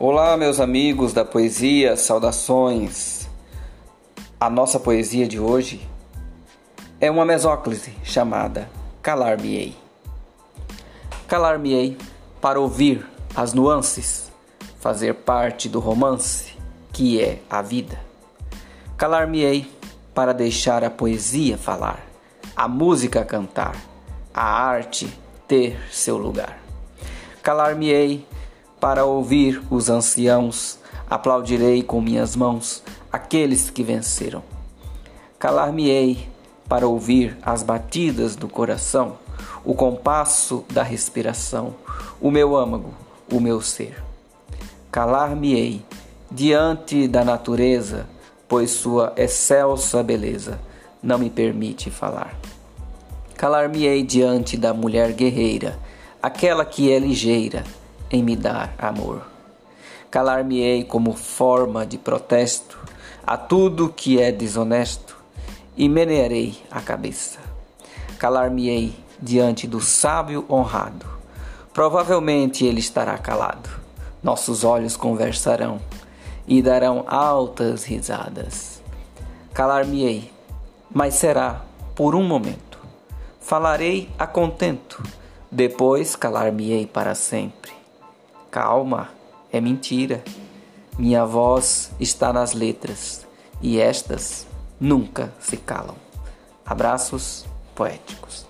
Olá, meus amigos da poesia, saudações. A nossa poesia de hoje é uma mesóclise chamada Calar-me-ei. Calar-me-ei para ouvir as nuances, fazer parte do romance que é a vida. Calar-me-ei para deixar a poesia falar, a música cantar, a arte ter seu lugar. Calar-me-ei para ouvir os anciãos, aplaudirei com minhas mãos aqueles que venceram. Calar-me-ei para ouvir as batidas do coração, o compasso da respiração, o meu âmago, o meu ser. Calar-me-ei diante da natureza, pois sua excelsa beleza não me permite falar. Calar-me-ei diante da mulher guerreira, aquela que é ligeira, em me dar amor. Calar-me-ei como forma de protesto a tudo que é desonesto e menearei a cabeça. Calar-me-ei diante do sábio honrado. Provavelmente ele estará calado. Nossos olhos conversarão e darão altas risadas. Calar-me-ei, mas será por um momento. Falarei a contento, depois calar-me-ei para sempre. Calma, é mentira. Minha voz está nas letras e estas nunca se calam. Abraços poéticos.